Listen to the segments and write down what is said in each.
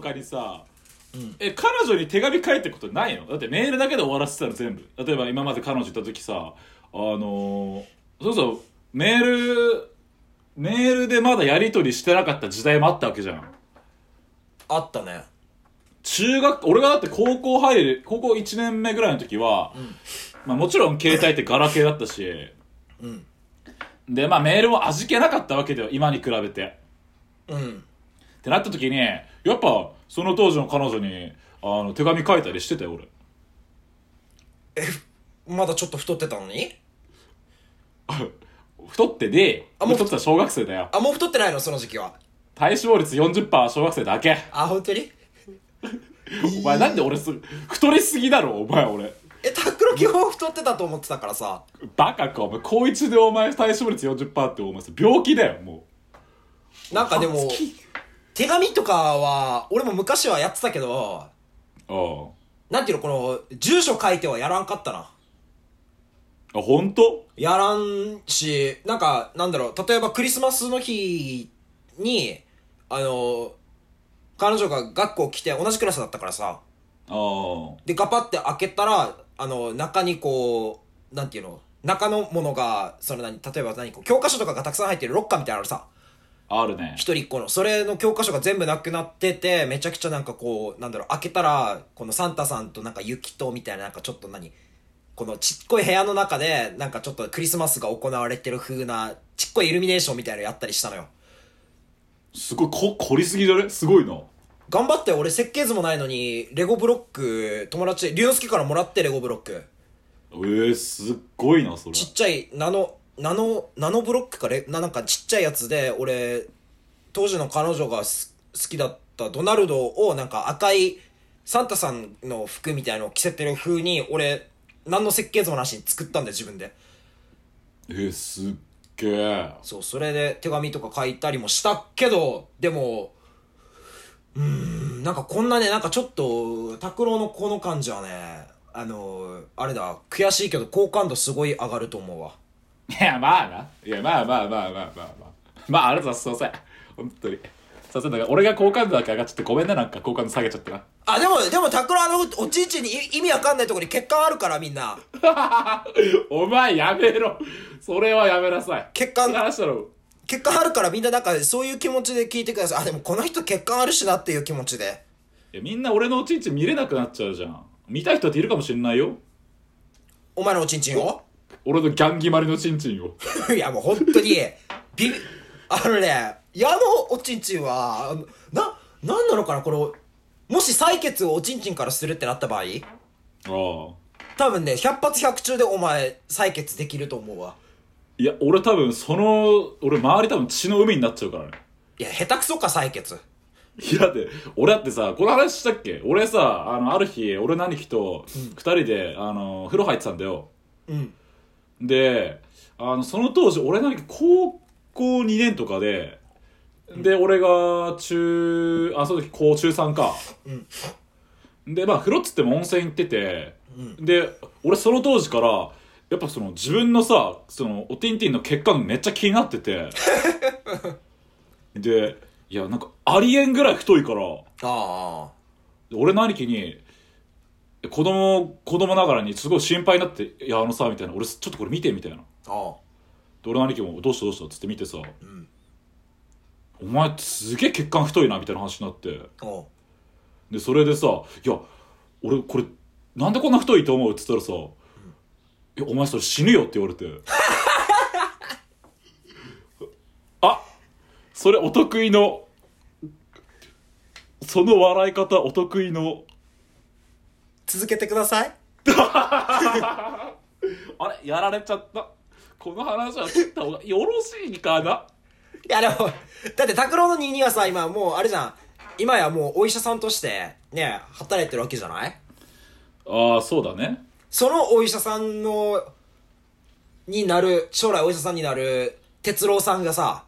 かにさ、え彼女に手紙書いてことないの？だってメールだけで終わらせてたら全部。例えば今まで彼女いた時さあのー、そうそうメールメールでまだやり取りしてなかった時代もあったわけじゃん。あったね。中学俺がだって高校入る高校1年目ぐらいの時は、まあ、もちろん携帯ってガラケーだったし、うん。でまあメールも味気なかったわけだよ今に比べて。うん。ってなった時にやっぱその当時の彼女にあの手紙書いたりしてたよ俺。まだちょっと太ってたのに？太ってであもう太ってた小学生だよ。あもう太ってないの？その時期は。体脂肪率40%は小学生だけ。あ本当に？お前なんで俺す太りすぎだろお前俺。えタクロ基本太ってたと思ってたからさ。バカかお前高一でお前体脂肪率40%ってお前さ病気だよもなんかでも手紙とかは俺も昔はやってたけどうあ。なんていうのこの住所書いてはやらんかったな。ああ本当？やらんしなんかなんだろう例えばクリスマスの日にあの彼女が学校来て同じクラスだったからさ。ああ。でガパって開けたらあの中にこうなんていうの中のものがその何例えば何こう教科書とかがたくさん入ってるロッカーみたいなのあるさあるね。一人っ子の。それの教科書が全部なくなっててめちゃくちゃなんかこうなんだろう開けたらこのサンタさんとなんか雪とみたいななんかちょっと何このちっこい部屋の中でなんかちょっとクリスマスが行われてる風なちっこいイルミネーションみたいなのやったりしたのよ。すごいこ凝りすぎじゃね？すごいな。頑張って俺設計図もないのにレゴブロック友達龍之介からもらってレゴブロック。えー、すっごいなそれ。ちっちゃいナノナノナノブロックかレななんかちっちゃいやつで俺当時の彼女がす好きだったドナルドをなんか赤いサンタさんの服みたいのを着せてる風に俺何の設計図もなしに作ったんだよ自分で。えー、すっげえそうそれで手紙とか書いたりもしたけどでもうーんなんかこんなねなんかちょっと拓郎のこの感じはねあのあれだ悔しいけど好感度すごい上がると思うわいやまあな。いやまあまあまあまあまあまあ。まあありがとうございますすいません。本当に。すいません。だから俺が好感度だけ上がっちゃってごめんねなんか好感度下げちゃってな。あでもでも拓郎あのおちんちんにい意味わかんないところに血管あるからみんな。お前やめろ。それはやめなさい。血管話だろ血管あるからみんななんかそういう気持ちで聞いてください。あでもこの人血管あるしなっていう気持ちで。いやみんな俺のおちんちん見れなくなっちゃうじゃん。見たい人っているかもしれないよ。お前のおちんちんを俺のギャンギマリのちんちんを。いやもう本当に。ビビあのね矢のおちんちんはななんなのかなこのもし採血をおちんちんからするってなった場合？ああ。多分ね100発100中でお前採血できると思うわ。いや俺多分その俺周り多分血の海になっちゃうからね。いや下手くそか採血。いやだって俺だってさこの話したっけ？俺さあのある日俺の兄貴と二人で、あの風呂入ってたんだよ。うんであのその当時俺の兄貴高校2年とかでで俺が中あその時高中3か、でまあ風呂っつっても温泉行ってて、で俺その当時からやっぱその自分のさそのおティンティンの血管めっちゃ気になってて。でいやなんかありえんぐらい太いから。あ俺の兄貴に子供子供ながらにすごい心配になって「いやあのさ」みたいな「俺ちょっとこれ見て」みたいな。でああ。あ俺の兄貴も「どうしたどうした」っつって見てさ「お前ってすげえ血管太いな」みたいな話になって。あでそれでさ「いや俺これなんでこんな太いと思う?」っつったらさ「いやお前それ死ぬよ」って言われて。あそれお得意のその笑い方お得意の続けてください。あれやられちゃった。この話は切った方がよろしいかな？いやでも、だって拓郎の2にはさ、今もうあれじゃん。今やもうお医者さんとして、ね、働いてるわけじゃない？ああそうだね。そのお医者さんの、になる、将来お医者さんになる、哲郎さんがさ、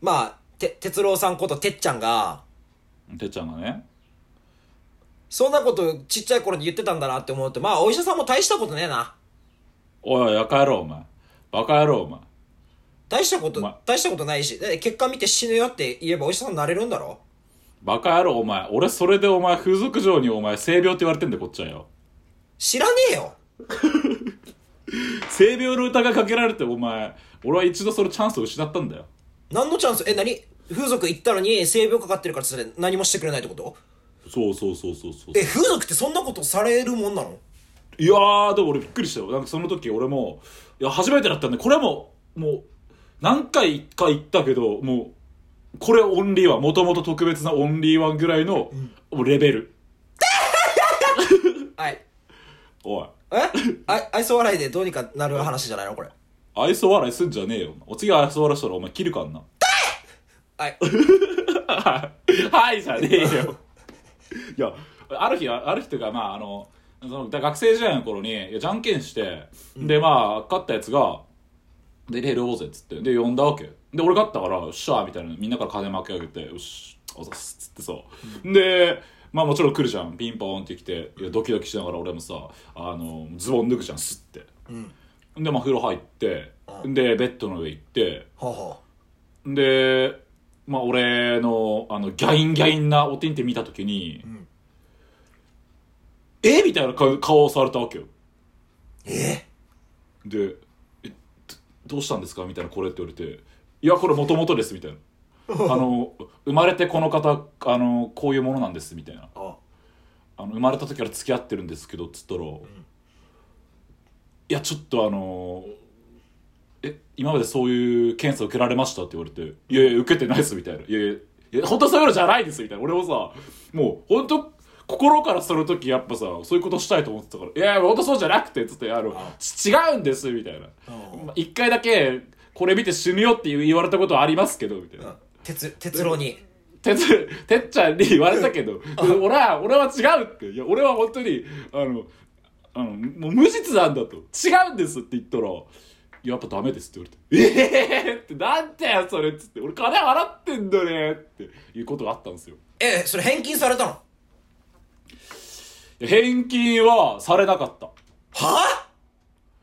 まあ、て、哲郎さんことてっちゃんが、てっちゃんがねそんなことちっちゃい頃に言ってたんだなって思うと、まあお医者さんも大したことねえな。おいやか野郎お前。バカ野郎お前。大したことま、大したことないし、結果見て死ぬよって言えばお医者さんになれるんだろ？バカ野郎お前。俺それでお前風俗嬢にお前性病って言われてんだよこっちはよ。知らねえよ。性病の疑いかけられてお前。俺は一度そのチャンスを失ったんだよ。何のチャンス？え何？風俗行ったのに性病かかってるからそれ何もしてくれないってこと？そうそうそうそうそう。え風俗ってそんなことされるもんなの？いやーでも俺びっくりした。よなんかその時俺もいや初めてだったんでこれはもうもう何回か行ったけどもうこれオンリーワンもともと特別なオンリーワンぐらいの、もうレベル。はい。おい。え？あ愛想笑いでどうにかなる話じゃないの？これ。愛想笑いすんじゃねえよ。お次愛想笑いしたらお前切るかんな。はい。はいじゃねえよいやある日ある日というかまああのそのだ学生時代の頃にいやじゃんけんして、でまあ勝ったやつが「でレールおうぜ」っつってで呼んだわけで俺勝ったから「よっしゃ」みたいなみんなから金巻き上げて「よしおざっす」っつってさ、でまあもちろん来るじゃん。ピンポーンって来ていやドキドキしながら俺もさあのズボン脱ぐじゃんスッて。うん。でまあ風呂入ってうでベッドの上行ってはあはで、まあ、俺のあのギャインギャインなおてんて見た時に、ん。え？みたいな顔顔をされたわけよ。え？でえどどうしたんですか？みたいなこれって言われて「いやこれもともとです」みたいな。あの生まれてこの方あのこういうものなんですみたいな。あ。あの生まれた時から付き合ってるんですけどっつったら、いやちょっとあのえ今までそういう検査受けられましたって言われて「いやいや受けてないです」みたいな「いやいやいや本当そういうのじゃないです」みたいな。俺もさもう本当心からその時やっぱさそういうことしたいと思ってたから「いやいや本当そうじゃなくて」っつってあの違うんですみたいな。一回だけこれ見て死ぬよって言われたことはありますけどみたいな。鉄鉄郎に。てつてっちゃんに言われたけど俺は俺は違うって。いや俺は本当にあのあのもう無実なんだと。違うんですって言ったらやっぱダメですって言われてえ？えー、ってなんだよそれっつって俺金払ってんだねっていうことがあったんですよ。えそれ返金されたの？返金はされなかった。は？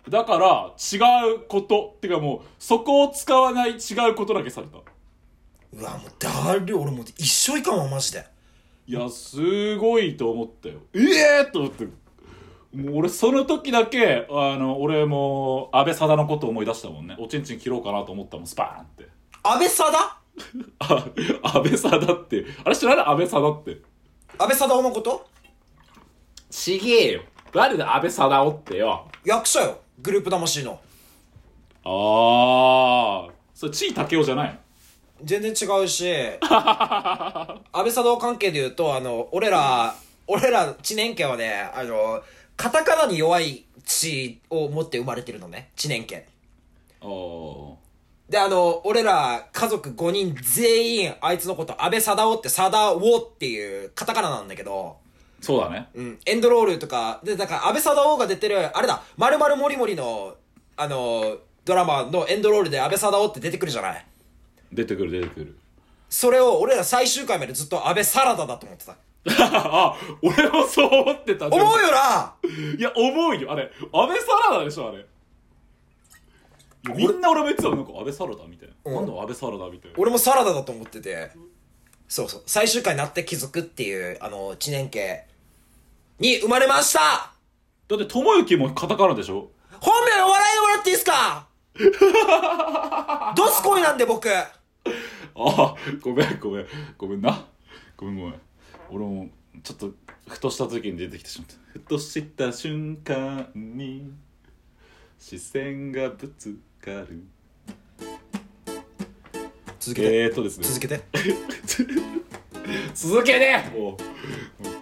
だから違うこと。ってかもうそこを使わない違うことだけされた。うわもうだる俺もう一生いかんわマジで。いやすごいと思ったよえ？えー、と思ってもう俺その時だけあの俺も安倍貞のこと思い出したもんね。おちんちん切ろうかなと思ったもんスパーンって。安倍貞あ 安倍貞って。あれ知らない？安倍貞って。安倍貞夫のこと？ちげえよ。誰だ安倍貞夫ってよ。役者よ。グループ魂の。ああそれ地位武雄じゃない全然違うし。安倍貞夫関係で言うとあの俺ら俺ら知念家はねあのカタカナに弱い血を持って生まれてるのね。知念家であの俺ら家族5人全員あいつのこと安倍貞夫って貞夫っていうカタカナなんだけど。そうだね。うん、エンドロールとか、で、だから、安倍貞夫が出てる、あれだ、まるまるもりもりの、あの、ドラマのエンドロールで安倍貞夫って出てくるじゃない。出てくる出てくる。それを俺ら最終回までずっと安倍サラダだと思ってた。あ 俺もそう思ってた思うよないや、思うよ。あれ、安倍サラダでしょ、あれ。みんな俺も言ってたのなんか安倍サラダみたいな。うんなんだ安倍サラダみたいな。俺もサラダだと思ってて、そうそう、最終回になって気づくっていう、あの、知念家に生まれましただって、友之もカタカナでしょ本名笑いでもらっていいですか？ドスコイなんで僕ああ、ごめん、ごめん。ごめんな。ごめん、ごめん。俺も、ちょっと、ふとした時に出てきてしまった。ふとした瞬間に、視線がぶつかる。続けて、えーとですね。続けて。続けねもう